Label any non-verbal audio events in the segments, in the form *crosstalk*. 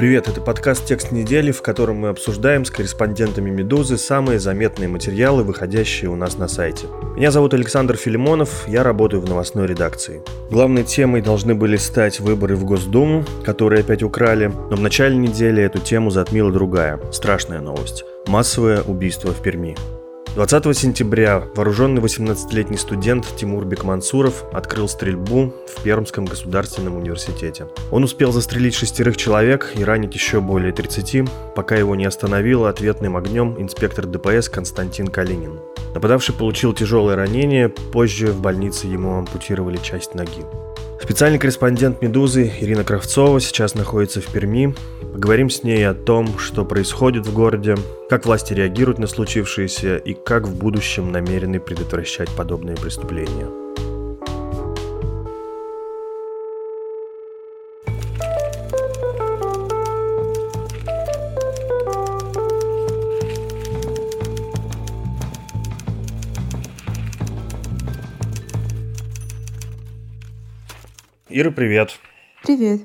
Привет, это подкаст «Текст недели», в котором мы обсуждаем с корреспондентами «Медузы» самые заметные материалы, выходящие у нас на сайте. Меня зовут Александр Филимонов, я работаю в новостной редакции. Главной темой должны были стать выборы в Госдуму, которые опять украли, но в начале недели эту тему затмила другая, страшная новость – массовое убийство в Перми. 20 сентября вооруженный 18-летний студент Тимур Бекмансуров открыл стрельбу в Пермском государственном университете. Он успел застрелить шестерых человек и ранить еще более 30, пока его не остановил ответным огнем инспектор ДПС Константин Калинин. Нападавший получил тяжелое ранение, позже в больнице ему ампутировали часть ноги. Специальный корреспондент «Медузы» Ирина Кравцова сейчас находится в Перми. Поговорим с ней о том, что происходит в городе, как власти реагируют на случившееся и как в будущем намерены предотвращать подобные преступления. Ира, привет. Привет.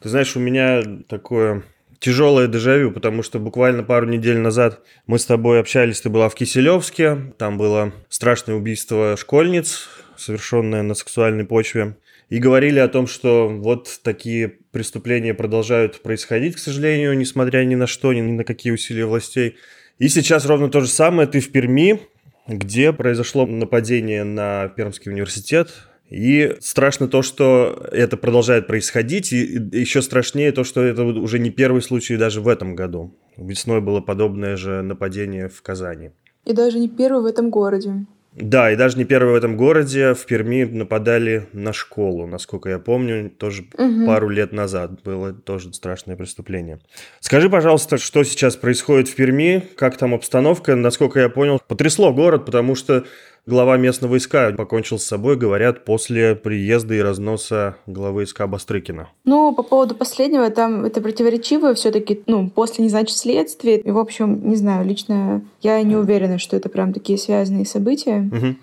Ты знаешь, у меня такое тяжелое дежавю, потому что буквально пару недель назад мы с тобой общались, ты была в Киселевске, там было страшное убийство школьниц, совершенное на сексуальной почве, и говорили о том, что вот такие преступления продолжают происходить, к сожалению, несмотря ни на что, ни на какие усилия властей. И сейчас ровно то же самое, ты в Перми, где произошло нападение на Пермский университет, и страшно то, что это продолжает происходить, и еще страшнее то, что это уже не первый случай даже в этом году. Весной было подобное же нападение в Казани. И даже не первый в этом городе. Да, и даже не первый в этом городе. В Перми нападали на школу, насколько я помню, тоже угу. пару лет назад было тоже страшное преступление. Скажи, пожалуйста, что сейчас происходит в Перми, как там обстановка? Насколько я понял, потрясло город, потому что глава местного ИСКа покончил с собой, говорят, после приезда и разноса главы ИСКа Бастрыкина. Ну, по поводу последнего, там это противоречиво все таки ну, после не значит следствие. И, в общем, не знаю, лично я не уверена, что это прям такие связанные события. Угу.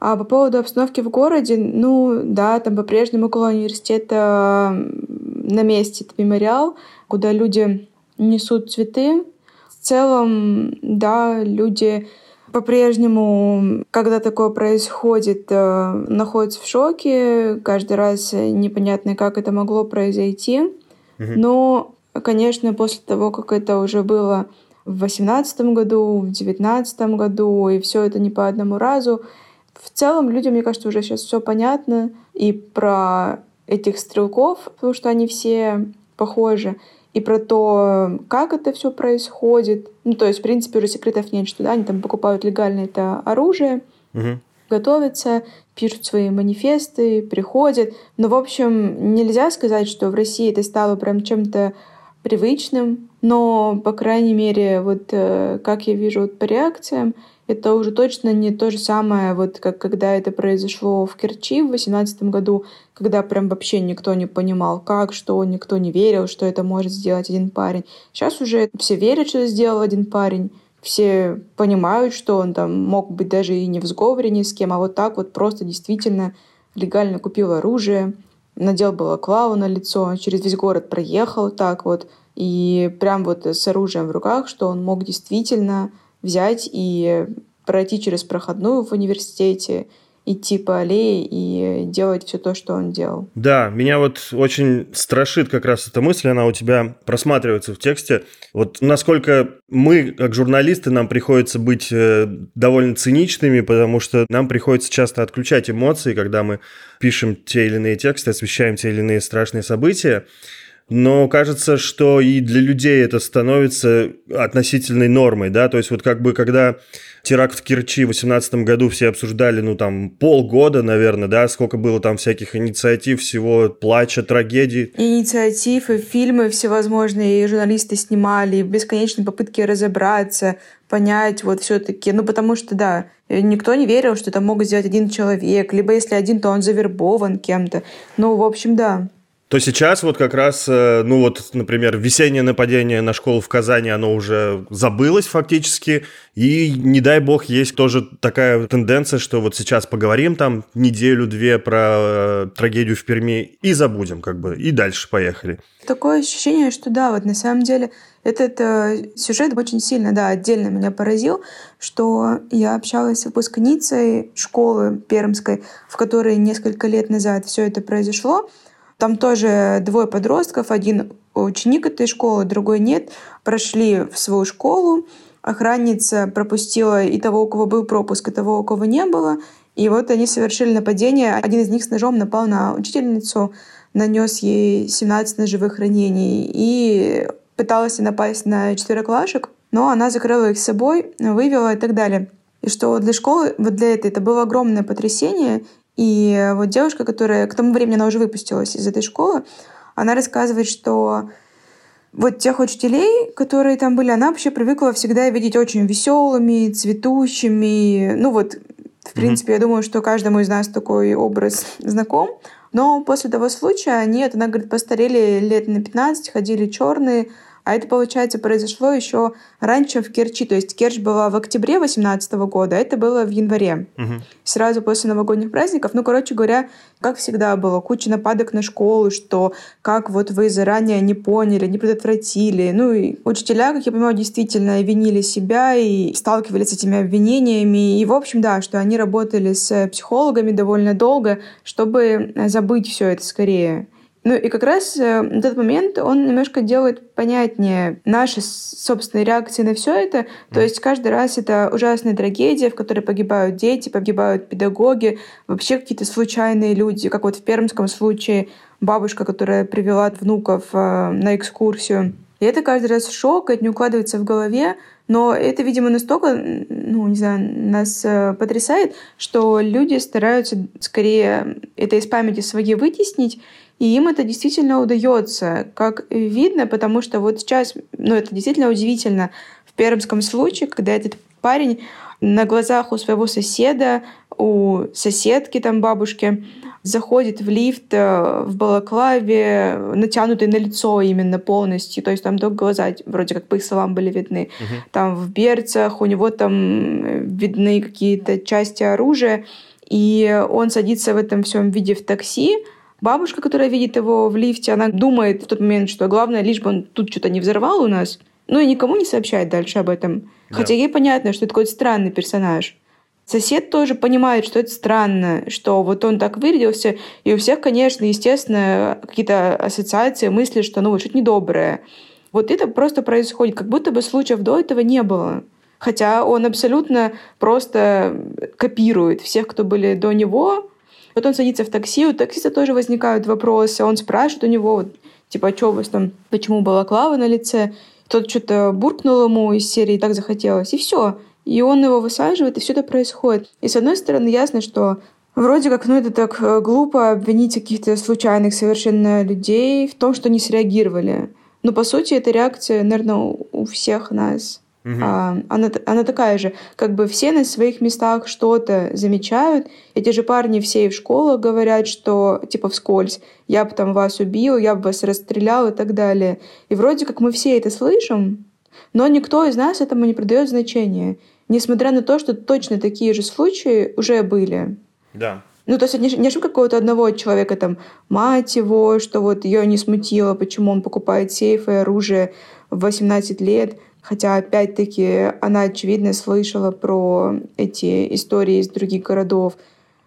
А по поводу обстановки в городе, ну да, там по-прежнему около университета на месте это мемориал, куда люди несут цветы. В целом, да, люди по-прежнему, когда такое происходит, э, находятся в шоке. Каждый раз непонятно, как это могло произойти. Угу. Но, конечно, после того, как это уже было в восемнадцатом году, в девятнадцатом году, и все это не по одному разу, в целом людям, мне кажется, уже сейчас все понятно и про этих стрелков, потому что они все похожи, и про то, как это все происходит. Ну, то есть, в принципе, уже секретов нет, что да, они там покупают легально это оружие, угу. готовятся, пишут свои манифесты, приходят. Но, в общем, нельзя сказать, что в России это стало прям чем-то привычным, но, по крайней мере, вот э, как я вижу вот по реакциям, это уже точно не то же самое, вот как когда это произошло в Керчи в 2018 году, когда прям вообще никто не понимал, как, что, никто не верил, что это может сделать один парень. Сейчас уже все верят, что сделал один парень, все понимают, что он там мог быть даже и не в сговоре ни с кем, а вот так вот просто действительно легально купил оружие, надел балаклаву на лицо, через весь город проехал так вот, и прям вот с оружием в руках, что он мог действительно взять и пройти через проходную в университете, идти по аллее и делать все то, что он делал. Да, меня вот очень страшит как раз эта мысль, она у тебя просматривается в тексте. Вот насколько мы, как журналисты, нам приходится быть э, довольно циничными, потому что нам приходится часто отключать эмоции, когда мы пишем те или иные тексты, освещаем те или иные страшные события но кажется, что и для людей это становится относительной нормой, да, то есть вот как бы когда теракт в Керчи в 2018 году все обсуждали, ну, там, полгода, наверное, да, сколько было там всяких инициатив, всего плача, трагедий. Инициатив и фильмы всевозможные, и журналисты снимали, и бесконечные попытки разобраться, понять вот все-таки, ну, потому что, да, никто не верил, что это могут сделать один человек, либо если один, то он завербован кем-то. Ну, в общем, да то сейчас вот как раз, э, ну вот, например, весеннее нападение на школу в Казани, оно уже забылось фактически, и не дай бог есть тоже такая тенденция, что вот сейчас поговорим там неделю-две про э, трагедию в Перми и забудем как бы, и дальше поехали. Такое ощущение, что да, вот на самом деле этот э, сюжет очень сильно, да, отдельно меня поразил, что я общалась с выпускницей школы пермской, в которой несколько лет назад все это произошло, там тоже двое подростков, один ученик этой школы, другой нет, прошли в свою школу. Охранница пропустила и того, у кого был пропуск, и того, у кого не было. И вот они совершили нападение. Один из них с ножом напал на учительницу, нанес ей 17 ножевых ранений и пытался напасть на четвероклашек, но она закрыла их собой, вывела и так далее. И что для школы, вот для этой, это было огромное потрясение, и вот девушка, которая к тому времени она уже выпустилась из этой школы, она рассказывает, что вот тех учителей, которые там были, она вообще привыкла всегда видеть очень веселыми, цветущими. Ну вот, в принципе, mm-hmm. я думаю, что каждому из нас такой образ знаком. Но после того случая нет, она говорит, постарели лет на 15, ходили черные, а это, получается, произошло еще раньше в Керчи. То есть Керчь была в октябре 2018 года, а это было в январе. Угу. Сразу после новогодних праздников. Ну, короче говоря, как всегда было, куча нападок на школу, что как вот вы заранее не поняли, не предотвратили. Ну, и учителя, как я понимаю, действительно винили себя и сталкивались с этими обвинениями. И, в общем, да, что они работали с психологами довольно долго, чтобы забыть все это скорее. Ну и как раз э, этот момент, он немножко делает понятнее наши собственные реакции на все это. То есть каждый раз это ужасная трагедия, в которой погибают дети, погибают педагоги, вообще какие-то случайные люди, как вот в пермском случае бабушка, которая привела внуков э, на экскурсию. И это каждый раз шок, это не укладывается в голове, но это, видимо, настолько, ну, не знаю, нас э, потрясает, что люди стараются скорее это из памяти своей вытеснить, и им это действительно удается, как видно, потому что вот сейчас, ну это действительно удивительно, в пермском случае, когда этот парень на глазах у своего соседа, у соседки там бабушки, заходит в лифт э, в балаклаве, натянутый на лицо именно полностью, то есть там только глаза вроде как по их словам были видны. Угу. Там в берцах у него там э, видны какие-то части оружия, и он садится в этом всем виде в такси, Бабушка, которая видит его в лифте, она думает в тот момент, что главное, лишь бы он тут что-то не взорвал у нас. Ну и никому не сообщает дальше об этом. Да. Хотя ей понятно, что это какой-то странный персонаж. Сосед тоже понимает, что это странно, что вот он так вырядился, и у всех, конечно, естественно, какие-то ассоциации, мысли, что ну вот что-то недоброе. Вот это просто происходит, как будто бы случаев до этого не было. Хотя он абсолютно просто копирует всех, кто были до него, вот он садится в такси, у таксиста тоже возникают вопросы, он спрашивает у него, типа, а что у вас там, почему балаклава на лице? Тот что-то буркнул ему из серии «Так захотелось», и все. И он его высаживает, и все это происходит. И с одной стороны, ясно, что Вроде как, ну это так э, глупо обвинить каких-то случайных совершенно людей в том, что не среагировали. Но по сути это реакция, наверное, у всех нас. Угу. А, она, она такая же, как бы все на своих местах что-то замечают. Эти же парни все и в школах говорят, что типа вскользь, я бы там вас убил, я бы вас расстрелял и так далее. И вроде как мы все это слышим, но никто из нас этому не придает значения, несмотря на то, что точно такие же случаи уже были. Да. Ну, то есть не, не ошибка какого-то одного человека, там, мать его, что вот ее не смутило, почему он покупает сейфы и оружие в 18 лет – Хотя, опять-таки, она, очевидно, слышала про эти истории из других городов,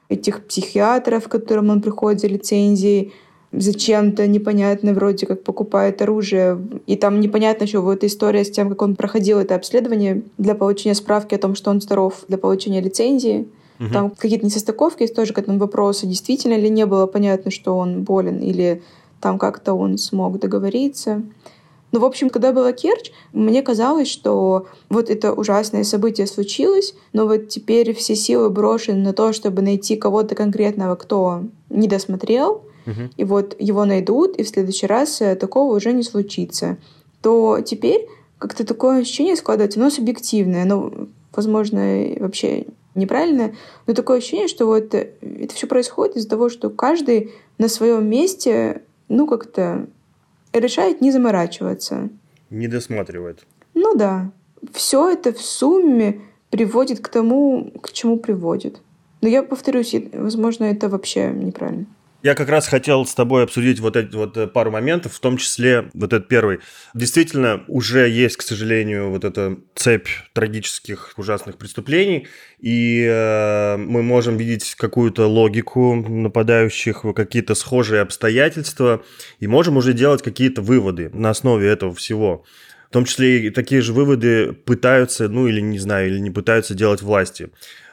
этих психиатров, к которым он приходит за лицензией, зачем-то непонятно вроде как покупает оружие. И там непонятно еще вот история с тем, как он проходил это обследование для получения справки о том, что он здоров для получения лицензии. Угу. Там какие-то несостыковки есть тоже к этому вопросу. Действительно ли не было понятно, что он болен, или там как-то он смог договориться. Ну, в общем, когда была Керчь, мне казалось, что вот это ужасное событие случилось, но вот теперь все силы брошены на то, чтобы найти кого-то конкретного, кто не досмотрел, угу. и вот его найдут, и в следующий раз э, такого уже не случится. То теперь как-то такое ощущение складывается, но субъективное, ну, возможно, вообще неправильное, но такое ощущение, что вот это все происходит из-за того, что каждый на своем месте, ну, как-то решает не заморачиваться. Не досматривает. Ну да. Все это в сумме приводит к тому, к чему приводит. Но я повторюсь, возможно, это вообще неправильно. Я как раз хотел с тобой обсудить вот эти вот э, пару моментов, в том числе вот этот первый. Действительно, уже есть, к сожалению, вот эта цепь трагических, ужасных преступлений, и э, мы можем видеть какую-то логику нападающих, какие-то схожие обстоятельства, и можем уже делать какие-то выводы на основе этого всего. В том числе и такие же выводы пытаются, ну или не знаю, или не пытаются делать власти.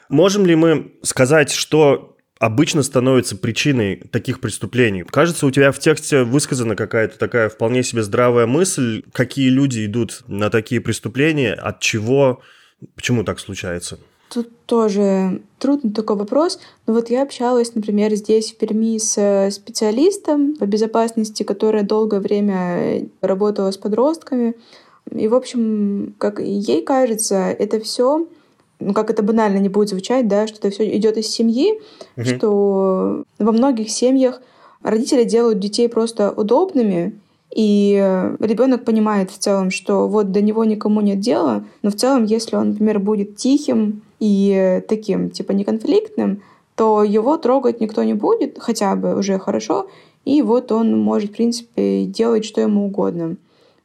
Можем ли мы сказать, что обычно становится причиной таких преступлений. Кажется, у тебя в тексте высказана какая-то такая вполне себе здравая мысль, какие люди идут на такие преступления, от чего, почему так случается. Тут тоже трудный такой вопрос. Но вот я общалась, например, здесь в Перми с специалистом по безопасности, которая долгое время работала с подростками. И, в общем, как ей кажется, это все ну, как это банально не будет звучать, да, что это все идет из семьи, угу. что во многих семьях родители делают детей просто удобными, и ребенок понимает в целом, что вот до него никому нет дела, но в целом, если он, например, будет тихим и таким, типа, неконфликтным, то его трогать никто не будет, хотя бы уже хорошо, и вот он может, в принципе, делать что ему угодно.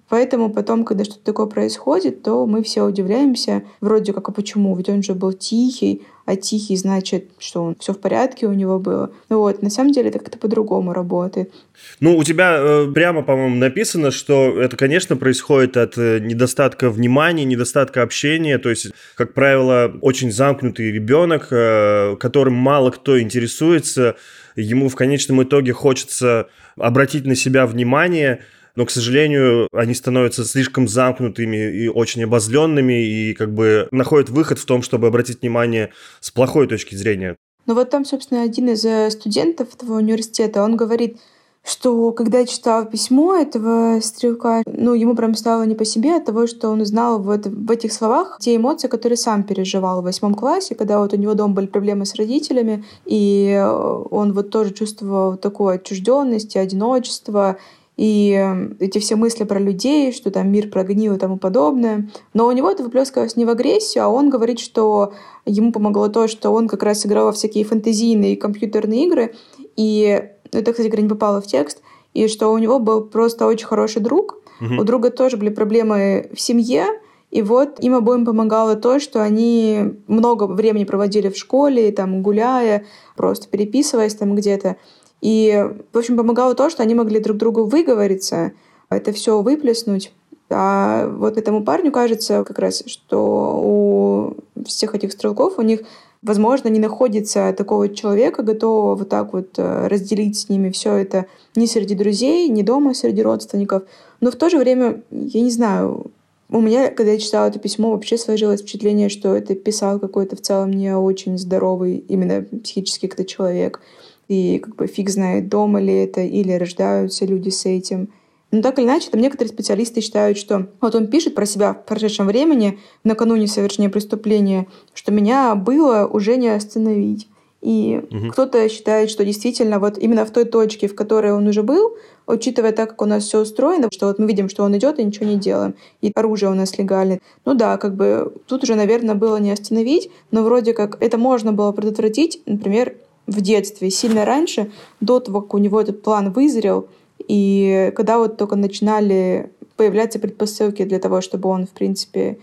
Поэтому потом, когда что-то такое происходит, то мы все удивляемся, вроде как, а почему? Ведь он же был тихий, а тихий значит, что он все в порядке у него было. Ну вот, на самом деле это как-то по-другому работает. Ну, у тебя э, прямо, по-моему, написано, что это, конечно, происходит от э, недостатка внимания, недостатка общения. То есть, как правило, очень замкнутый ребенок, э, которым мало кто интересуется, ему в конечном итоге хочется обратить на себя внимание – но, к сожалению, они становятся слишком замкнутыми и очень обозленными, и как бы находят выход в том, чтобы обратить внимание с плохой точки зрения. Ну вот там, собственно, один из э, студентов этого университета, он говорит, что когда читал письмо этого стрелка, ну, ему прям стало не по себе от того, что он узнал вот в этих словах те эмоции, которые сам переживал в восьмом классе, когда вот у него дома были проблемы с родителями, и э, он вот тоже чувствовал такую отчужденность и одиночество, и эм, эти все мысли про людей, что там мир прогнил и тому подобное. Но у него это выплескивалось не в агрессию, а он говорит, что ему помогло то, что он как раз играл во всякие фэнтезийные компьютерные игры, и это, кстати говоря, не попало в текст, и что у него был просто очень хороший друг. Угу. У друга тоже были проблемы в семье, и вот им обоим помогало то, что они много времени проводили в школе, там, гуляя, просто переписываясь там где-то. И, в общем, помогало то, что они могли друг другу выговориться, это все выплеснуть. А вот этому парню кажется как раз, что у всех этих стрелков у них возможно, не находится такого человека, готового вот так вот э, разделить с ними все это ни среди друзей, ни дома среди родственников. Но в то же время, я не знаю, у меня, когда я читала это письмо, вообще сложилось впечатление, что это писал какой-то в целом не очень здоровый именно психически кто человек и как бы фиг знает, дома ли это или рождаются люди с этим. Но так или иначе, там некоторые специалисты считают, что вот он пишет про себя в прошедшем времени, накануне совершения преступления, что меня было уже не остановить. И угу. кто-то считает, что действительно вот именно в той точке, в которой он уже был, учитывая так, как у нас все устроено, что вот мы видим, что он идет и ничего не делаем, и оружие у нас легальное. Ну да, как бы тут уже, наверное, было не остановить, но вроде как это можно было предотвратить, например, в детстве, сильно раньше, до того, как у него этот план вызрел, и когда вот только начинали появляться предпосылки для того, чтобы он, в принципе,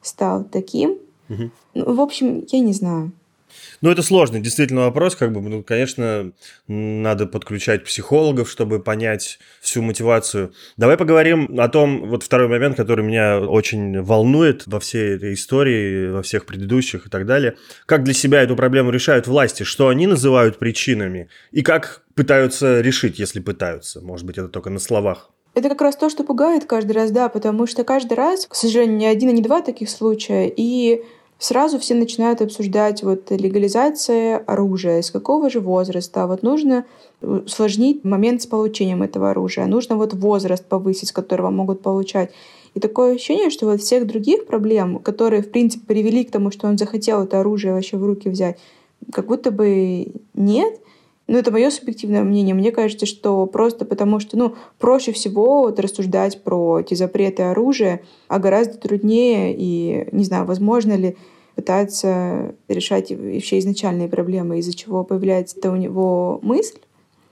стал таким. Угу. Ну, в общем, я не знаю. Ну, это сложный действительно вопрос, как бы, ну, конечно, надо подключать психологов, чтобы понять всю мотивацию. Давай поговорим о том, вот второй момент, который меня очень волнует во всей этой истории, во всех предыдущих и так далее. Как для себя эту проблему решают власти, что они называют причинами, и как пытаются решить, если пытаются. Может быть, это только на словах. Это как раз то, что пугает каждый раз, да, потому что каждый раз, к сожалению, не один и не два таких случая, и сразу все начинают обсуждать вот легализация оружия, с какого же возраста. Вот нужно усложнить момент с получением этого оружия, нужно вот возраст повысить, с которого могут получать. И такое ощущение, что вот всех других проблем, которые, в принципе, привели к тому, что он захотел это оружие вообще в руки взять, как будто бы нет. Ну, это мое субъективное мнение. Мне кажется, что просто потому что, ну, проще всего вот рассуждать про эти запреты оружия, а гораздо труднее и, не знаю, возможно ли пытаться решать вообще изначальные проблемы, из-за чего появляется-то у него мысль,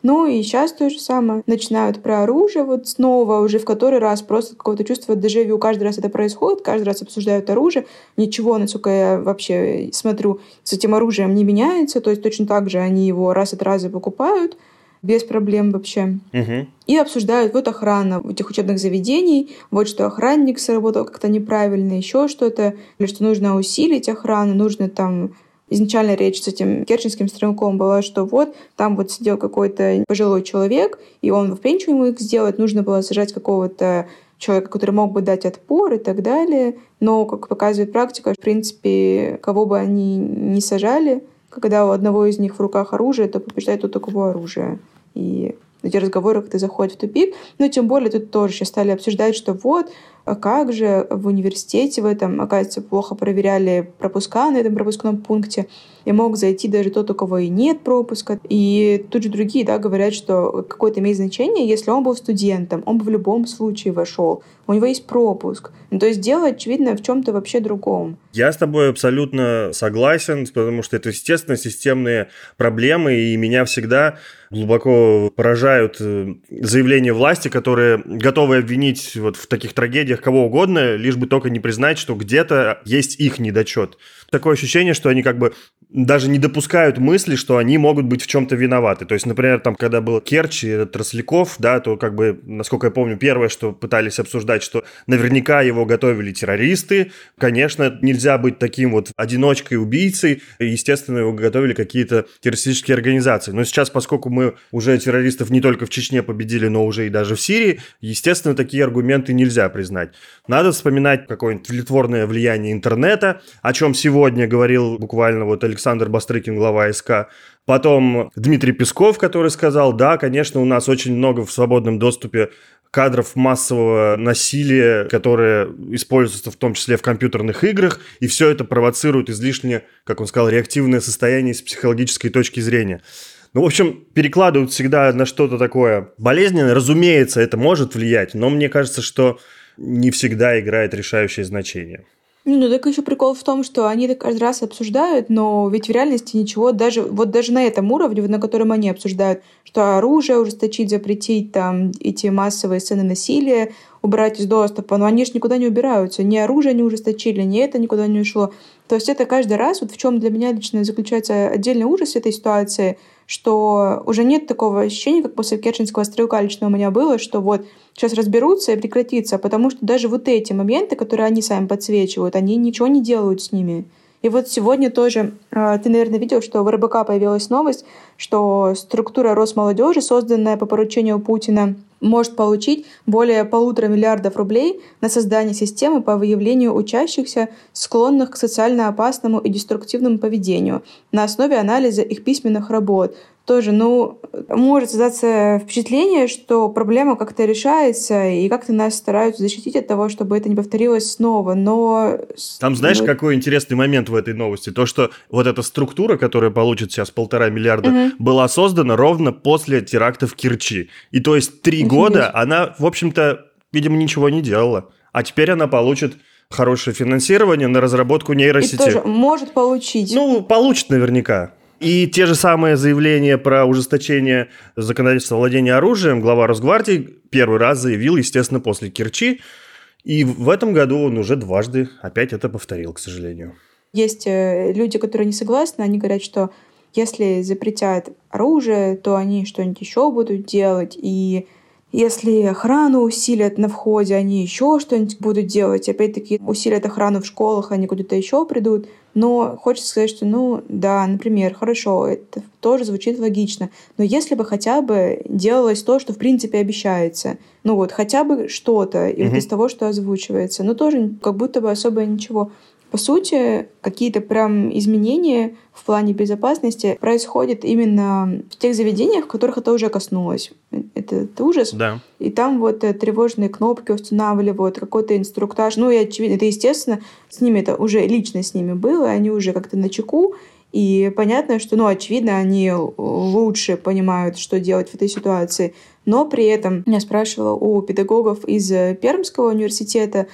ну и сейчас то же самое. Начинают про оружие вот снова, уже в который раз просто какое-то чувство дежавю. Каждый раз это происходит, каждый раз обсуждают оружие. Ничего, насколько я вообще смотрю, с этим оружием не меняется. То есть точно так же они его раз от раза покупают без проблем вообще. Угу. И обсуждают вот охрана этих учебных заведений, вот что охранник сработал как-то неправильно, еще что-то, или что нужно усилить охрану, нужно там Изначально речь с этим керченским стрелком была, что вот там вот сидел какой-то пожилой человек, и он в пенчу ему их сделать, нужно было сажать какого-то человека, который мог бы дать отпор и так далее. Но, как показывает практика, в принципе, кого бы они не сажали, когда у одного из них в руках оружие, то побеждает у такого оружия. И эти разговоры как-то заходят в тупик. Но тем более тут тоже сейчас стали обсуждать, что вот, а как же в университете в этом, оказывается, плохо проверяли пропуска на этом пропускном пункте, и мог зайти даже тот, у кого и нет пропуска. И тут же другие да, говорят, что какое-то имеет значение, если он был студентом, он бы в любом случае вошел, у него есть пропуск. Ну, то есть дело, очевидно, в чем-то вообще другом. Я с тобой абсолютно согласен, потому что это, естественно, системные проблемы, и меня всегда глубоко поражают э, заявления власти, которые готовы обвинить вот в таких трагедиях кого угодно, лишь бы только не признать, что где-то есть их недочет. Такое ощущение, что они как бы даже не допускают мысли, что они могут быть в чем-то виноваты. То есть, например, там, когда был Керчь и Тросляков, да, то как бы, насколько я помню, первое, что пытались обсуждать, что наверняка его готовили террористы. Конечно, нельзя быть таким вот одиночкой-убийцей. Естественно, его готовили какие-то террористические организации. Но сейчас, поскольку мы уже террористов не только в Чечне победили, но уже и даже в Сирии, естественно, такие аргументы нельзя признать. Надо вспоминать какое-нибудь тлетворное влияние интернета, о чем сегодня говорил буквально вот Александр Бастрыкин, глава СК. Потом Дмитрий Песков, который сказал, да, конечно, у нас очень много в свободном доступе кадров массового насилия, которые используются в том числе в компьютерных играх, и все это провоцирует излишне, как он сказал, реактивное состояние с психологической точки зрения. Ну, в общем, перекладывают всегда на что-то такое болезненное. Разумеется, это может влиять, но мне кажется, что не всегда играет решающее значение. Ну, так еще прикол в том, что они это каждый раз обсуждают, но ведь в реальности ничего, даже вот даже на этом уровне, на котором они обсуждают, что оружие ужесточить, запретить, там, эти массовые сцены насилия, убрать из доступа, но они же никуда не убираются. Ни оружие не ужесточили, ни это никуда не ушло. То есть это каждый раз, вот в чем для меня лично заключается отдельный ужас этой ситуации, что уже нет такого ощущения, как после Керченского стрелка лично у меня было, что вот сейчас разберутся и прекратится, потому что даже вот эти моменты, которые они сами подсвечивают, они ничего не делают с ними. И вот сегодня тоже а, ты, наверное, видел, что в РБК появилась новость, что структура Росмолодежи, созданная по поручению Путина, может получить более полутора миллиардов рублей на создание системы по выявлению учащихся, склонных к социально опасному и деструктивному поведению на основе анализа их письменных работ, тоже, ну, может создаться впечатление, что проблема как-то решается, и как-то нас стараются защитить от того, чтобы это не повторилось снова, но... Там знаешь, ну... какой интересный момент в этой новости? То, что вот эта структура, которая получит сейчас полтора миллиарда, угу. была создана ровно после теракта в Керчи. И то есть три года она, в общем-то, видимо, ничего не делала. А теперь она получит хорошее финансирование на разработку нейросети. И тоже может получить. Ну, получит наверняка. И те же самые заявления про ужесточение законодательства владения оружием глава Росгвардии первый раз заявил, естественно, после Керчи. И в этом году он уже дважды опять это повторил, к сожалению. Есть э, люди, которые не согласны, они говорят, что если запретят оружие, то они что-нибудь еще будут делать, и если охрану усилят на входе, они еще что-нибудь будут делать. Опять-таки усилят охрану в школах, они куда-то еще придут. Но хочется сказать, что, ну, да, например, хорошо, это тоже звучит логично. Но если бы хотя бы делалось то, что в принципе обещается, ну вот хотя бы что-то mm-hmm. вот из того, что озвучивается, но тоже как будто бы особо ничего. По сути, какие-то прям изменения в плане безопасности происходят именно в тех заведениях, в которых это уже коснулось. Это, это ужас. Да. И там вот э, тревожные кнопки устанавливают, какой-то инструктаж. Ну, и очевидно, это, естественно, с ними это уже лично с ними было, они уже как-то на чеку. И понятно, что, ну, очевидно, они лучше понимают, что делать в этой ситуации. Но при этом я спрашивала у педагогов из Пермского университета,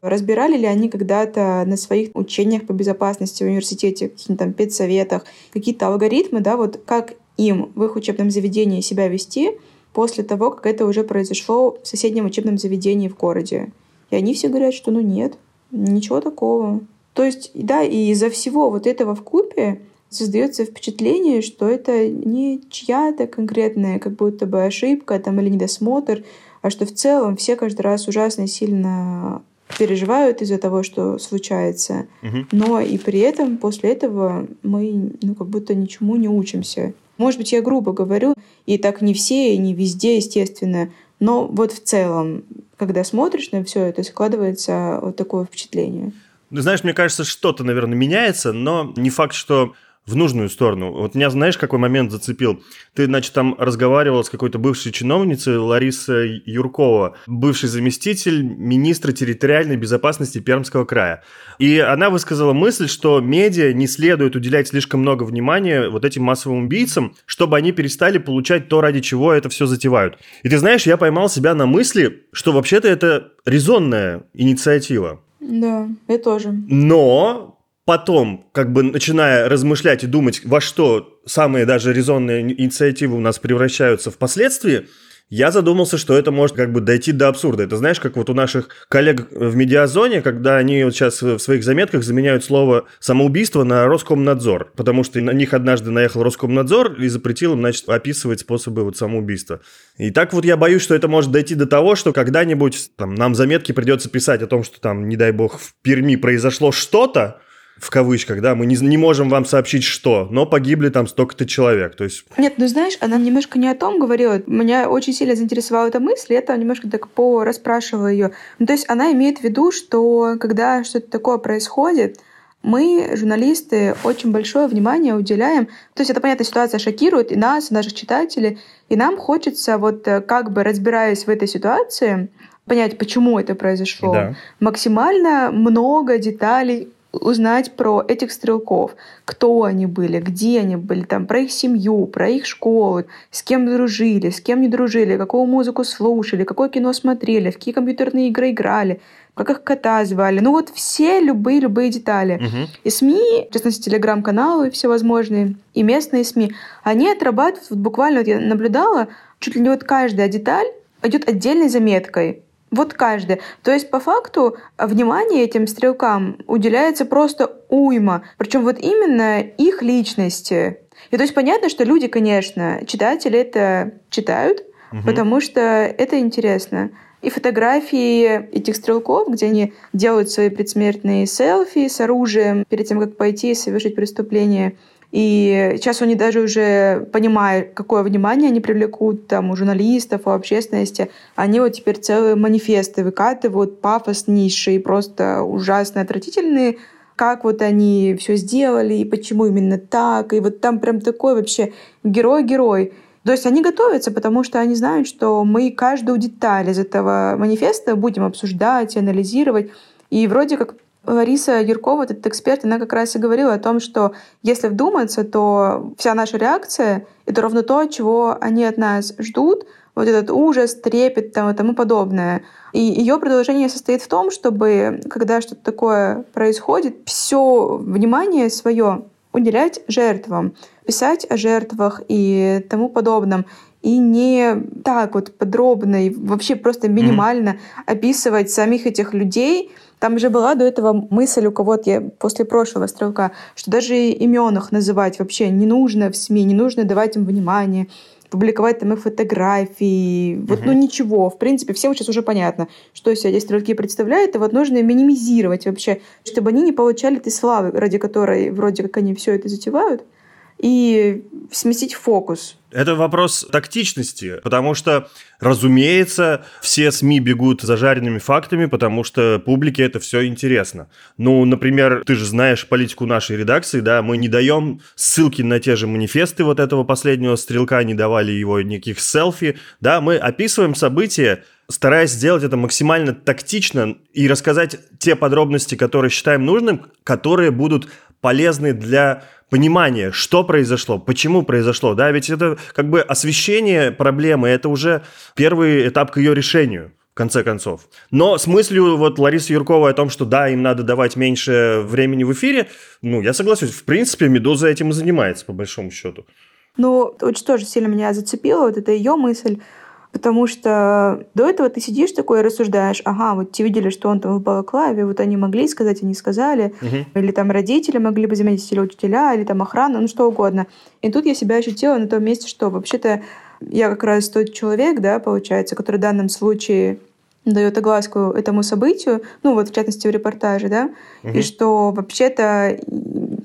Разбирали ли они когда-то на своих учениях по безопасности в университете, каких-то там педсоветах, какие-то алгоритмы, да, вот как им в их учебном заведении себя вести после того, как это уже произошло в соседнем учебном заведении в городе. И они все говорят, что ну нет, ничего такого. То есть, да, и из-за всего вот этого в купе создается впечатление, что это не чья-то конкретная как будто бы ошибка там, или недосмотр, а что в целом все каждый раз ужасно сильно переживают из-за того, что случается, угу. но и при этом после этого мы ну, как будто ничему не учимся. Может быть, я грубо говорю, и так не все, и не везде, естественно, но вот в целом, когда смотришь на все это, складывается вот такое впечатление. Знаешь, мне кажется, что-то, наверное, меняется, но не факт, что в нужную сторону. Вот меня, знаешь, какой момент зацепил? Ты, значит, там разговаривал с какой-то бывшей чиновницей Ларисой Юркова, бывший заместитель министра территориальной безопасности Пермского края. И она высказала мысль, что медиа не следует уделять слишком много внимания вот этим массовым убийцам, чтобы они перестали получать то, ради чего это все затевают. И ты знаешь, я поймал себя на мысли, что вообще-то это резонная инициатива. Да, я тоже. Но потом, как бы начиная размышлять и думать, во что самые даже резонные инициативы у нас превращаются впоследствии, я задумался, что это может как бы дойти до абсурда. Это знаешь, как вот у наших коллег в медиазоне, когда они вот сейчас в своих заметках заменяют слово «самоубийство» на «Роскомнадзор», потому что на них однажды наехал Роскомнадзор и запретил им, значит, описывать способы вот самоубийства. И так вот я боюсь, что это может дойти до того, что когда-нибудь там, нам заметки придется писать о том, что там, не дай бог, в Перми произошло что-то, в кавычках, да, мы не, не можем вам сообщить, что, но погибли там столько-то человек, то есть... Нет, ну знаешь, она немножко не о том говорила, меня очень сильно заинтересовала эта мысль, я там немножко так по расспрашивала ее. Ну, то есть она имеет в виду, что когда что-то такое происходит, мы, журналисты, очень большое внимание уделяем. То есть это, понятно, ситуация шокирует и нас, и наших читателей, и нам хочется, вот э, как бы разбираясь в этой ситуации, понять, почему это произошло. Да. Максимально много деталей узнать про этих стрелков, кто они были, где они были, там, про их семью, про их школу, с кем дружили, с кем не дружили, какую музыку слушали, какое кино смотрели, в какие компьютерные игры играли, как их кота звали. Ну вот все любые-любые детали. Угу. И СМИ, в частности, телеграм-каналы всевозможные, и местные СМИ, они отрабатывают, вот буквально вот я наблюдала, чуть ли не вот каждая деталь идет отдельной заметкой. Вот каждый. То есть, по факту, внимание этим стрелкам уделяется просто уйма. Причем вот именно их личности. И то есть понятно, что люди, конечно, читатели это читают, угу. потому что это интересно. И фотографии этих стрелков, где они делают свои предсмертные селфи с оружием перед тем, как пойти и совершить преступление – и сейчас они даже уже понимают, какое внимание они привлекут там, у журналистов, у общественности. Они вот теперь целые манифесты выкатывают, пафоснейшие, просто ужасно отвратительные, как вот они все сделали и почему именно так. И вот там прям такой вообще герой-герой. То есть они готовятся, потому что они знают, что мы каждую деталь из этого манифеста будем обсуждать, анализировать. И вроде как Лариса Юркова, этот эксперт, она как раз и говорила о том, что если вдуматься, то вся наша реакция — это ровно то, чего они от нас ждут, вот этот ужас, трепет там, и тому подобное. И ее предложение состоит в том, чтобы, когда что-то такое происходит, все внимание свое уделять жертвам, писать о жертвах и тому подобном и не так вот подробно и вообще просто минимально mm-hmm. описывать самих этих людей, там же была до этого мысль у кого-то после прошлого стрелка, что даже имен их называть вообще не нужно в СМИ, не нужно давать им внимание. публиковать там их фотографии. Вот, ну, ничего. В принципе, всем сейчас уже понятно, что себя эти стрелки представляют, и вот нужно минимизировать вообще, чтобы они не получали этой славы, ради которой вроде как они все это затевают и сместить фокус. Это вопрос тактичности, потому что, разумеется, все СМИ бегут за жареными фактами, потому что публике это все интересно. Ну, например, ты же знаешь политику нашей редакции, да, мы не даем ссылки на те же манифесты вот этого последнего стрелка, не давали его никаких селфи, да, мы описываем события, стараясь сделать это максимально тактично и рассказать те подробности, которые считаем нужным, которые будут полезны для понимание, что произошло, почему произошло, да, ведь это как бы освещение проблемы, это уже первый этап к ее решению в конце концов. Но с мыслью вот Ларисы Юрковой о том, что да, им надо давать меньше времени в эфире, ну, я соглашусь. В принципе, «Медуза» этим и занимается, по большому счету. Ну, очень тоже сильно меня зацепила вот эта ее мысль, Потому что до этого ты сидишь такой и рассуждаешь, ага, вот те видели, что он там в балаклаве, вот они могли сказать, они сказали, угу. или там родители могли бы заметить, или учителя, или там охрана, ну что угодно. И тут я себя ощутила на том месте, что вообще-то я как раз тот человек, да, получается, который в данном случае дает огласку этому событию, ну вот в частности в репортаже, да, угу. и что вообще-то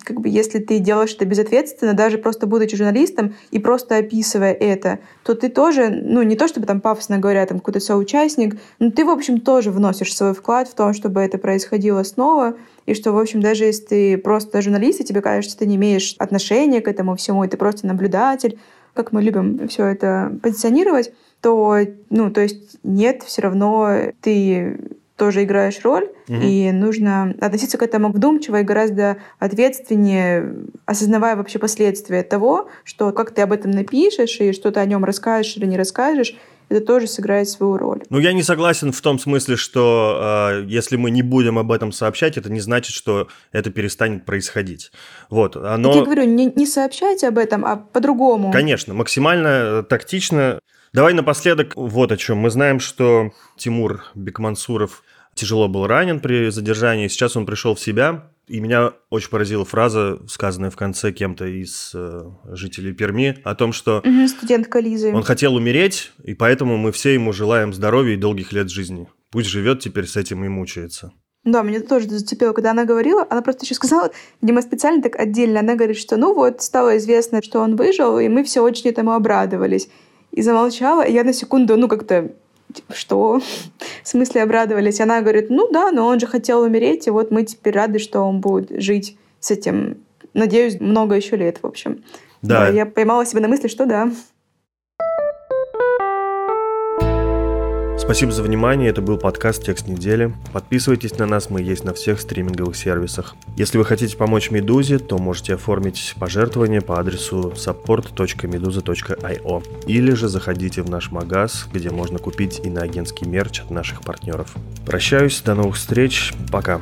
как бы если ты делаешь это безответственно, даже просто будучи журналистом и просто описывая это, то ты тоже, ну не то чтобы там пафосно говоря, там какой-то соучастник, но ты, в общем, тоже вносишь свой вклад в то, чтобы это происходило снова, и что, в общем, даже если ты просто журналист, и тебе кажется, ты не имеешь отношения к этому всему, и ты просто наблюдатель, как мы любим все это позиционировать, то, ну, то есть нет, все равно ты тоже играешь роль, угу. и нужно относиться к этому вдумчиво и гораздо ответственнее, осознавая вообще последствия того, что как ты об этом напишешь и что ты о нем расскажешь или не расскажешь, это тоже сыграет свою роль. Ну, я не согласен в том смысле, что э, если мы не будем об этом сообщать, это не значит, что это перестанет происходить. Вот, оно... Так я говорю, не, не сообщайте об этом, а по-другому. Конечно, максимально э, тактично. Давай напоследок вот о чем. Мы знаем, что Тимур Бекмансуров тяжело был ранен при задержании, сейчас он пришел в себя. И меня очень поразила фраза, сказанная в конце кем-то из э, жителей Перми, о том, что угу, студентка Лизы. он хотел умереть, и поэтому мы все ему желаем здоровья и долгих лет жизни. Пусть живет теперь с этим и мучается. Да, меня тоже зацепило, когда она говорила. Она просто еще сказала, видимо, специально так отдельно. Она говорит, что ну вот, стало известно, что он выжил, и мы все очень этому обрадовались. И замолчала, и я на секунду, ну, как-то что? *laughs* В смысле обрадовались? Она говорит, ну да, но он же хотел умереть, и вот мы теперь рады, что он будет жить с этим. Надеюсь, много еще лет, в общем. Да. да я поймала себя на мысли, что да. Спасибо за внимание. Это был подкаст «Текст недели». Подписывайтесь на нас, мы есть на всех стриминговых сервисах. Если вы хотите помочь «Медузе», то можете оформить пожертвование по адресу support.meduza.io или же заходите в наш магаз, где можно купить иноагентский мерч от наших партнеров. Прощаюсь, до новых встреч, пока.